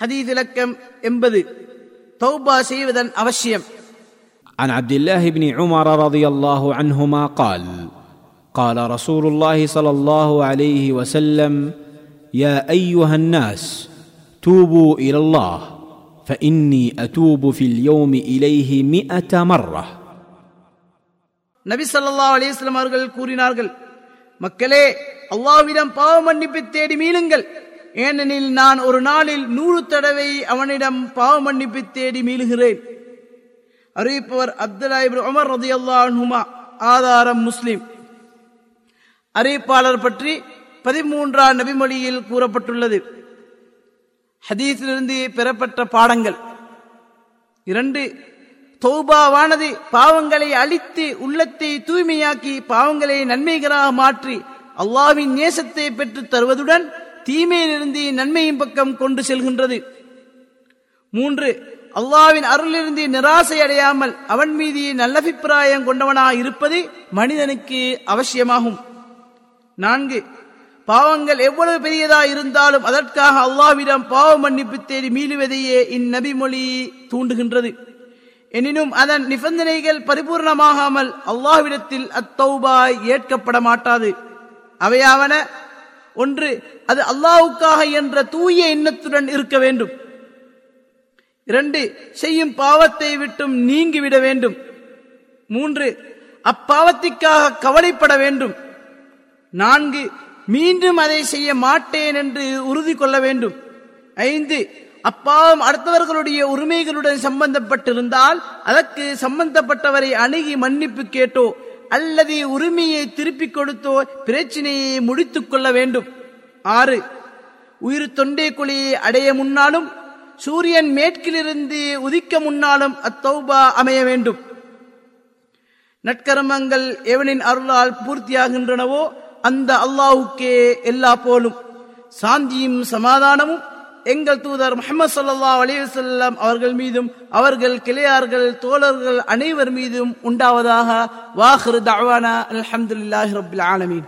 ஹதீஸ் இலக்கம் எண்பது தௌபா செய்வதன் அவசியம் عن عبد الله بن عمر رضي الله عنهما قال قال رسول الله صلى الله عليه وسلم يا ايها الناس توبوا الى الله فاني اتوب في اليوم اليه مئه مره நபி ஸல்லல்லாஹு அலைஹி வஸல்லம் அவர்கள் கூறினார்கள் மக்களே அல்லாஹ்விடம் பாவ மன்னிப்பு தேடி மீளுங்கள் ஏனெனில் நான் ஒரு நாளில் நூறு தடவை அவனிடம் பாவ மன்னிப்பு தேடி மீளுகிறேன். அறிவிப்பவர் அப்துல்லா இப்னு உமர் ரதி அல்லாஹுமா ஆதாரம் முஸ்லிம். அறிவிப்பாளர் பற்றி பதிமூன்றாம் நபிமொழியில் கூறப்பட்டுள்ளது. ஹதீஸிலிருந்து பெறப்பட்ட பாடங்கள். இரண்டு தௌபாவானது பாவங்களை அழித்து உள்ளத்தை தூய்மையாக்கி பாவங்களை நன்மைகளாக மாற்றி அல்லாவின் நேசத்தை பெற்றுத் தருவதுடன் தீமையிலிருந்து நன்மையின் பக்கம் கொண்டு செல்கின்றது. மூன்று அல்லாவின் அருளிலிருந்து நிராசை அடையாமல் அவன் மீது நல்லபிப்பிராயம் கொண்டவனாக இருப்பது மனிதனுக்கு அவசியமாகும். நான்கு பாவங்கள் எவ்வளவு பெரியதா இருந்தாலும் அதற்காக அல்லாவிடம் பாவ மன்னிப்பு தேடி மீளுவதையே இந்நபிமொழி தூண்டுகின்றது. எனினும் அதன் நிபந்தனைகள் பரிபூர்ணமாகாமல் அல்லாஹ்விடத்தில் அத்தௌபாய் ஏற்கப்பட மாட்டாது அவையாவன ஒன்று அது அல்லாஹ்வுக்காக என்ற தூய எண்ணத்துடன் இருக்க வேண்டும். இரண்டு செய்யும் பாவத்தை விட்டும் நீங்கிவிட வேண்டும். மூன்று அப்பாவத்திற்காக கவலைப்பட வேண்டும். நான்கு மீண்டும் அதை செய்ய மாட்டேன் என்று உறுதி கொள்ள வேண்டும். ஐந்து அப்பாவம் அடுத்தவர்களுடைய உரிமைகளுடன் சம்பந்தப்பட்டிருந்தால் அதற்கு சம்பந்தப்பட்டவரை அணுகி மன்னிப்பு கேட்டோ அல்லது உரிமையை திருப்பிக் கொடுத்தோ பிரச்சினையை முடித்துக் கொள்ள வேண்டும். ஆறு உயிர் தொண்டை குழியை அடைய முன்னாலும் சூரியன் மேற்கிலிருந்து உதிக்க முன்னாலும் அத்தௌபா அமைய வேண்டும். நற்கர்மங்கள் எவனின் அருளால் பூர்த்தியாகின்றனவோ அந்த அல்லாஹுக்கே எல்லா போலும். சாந்தியும் சமாதானமும் எங்கள் தூதர் முகமது சல்லா அலிவசல்லாம் அவர்கள் மீதும் அவர்கள் கிளையார்கள் தோழர்கள் அனைவர் மீதும் உண்டாவதாக வாஹ்ரு தவானா அலமதுல்லாஹி ரபுல் ஆலமீன்.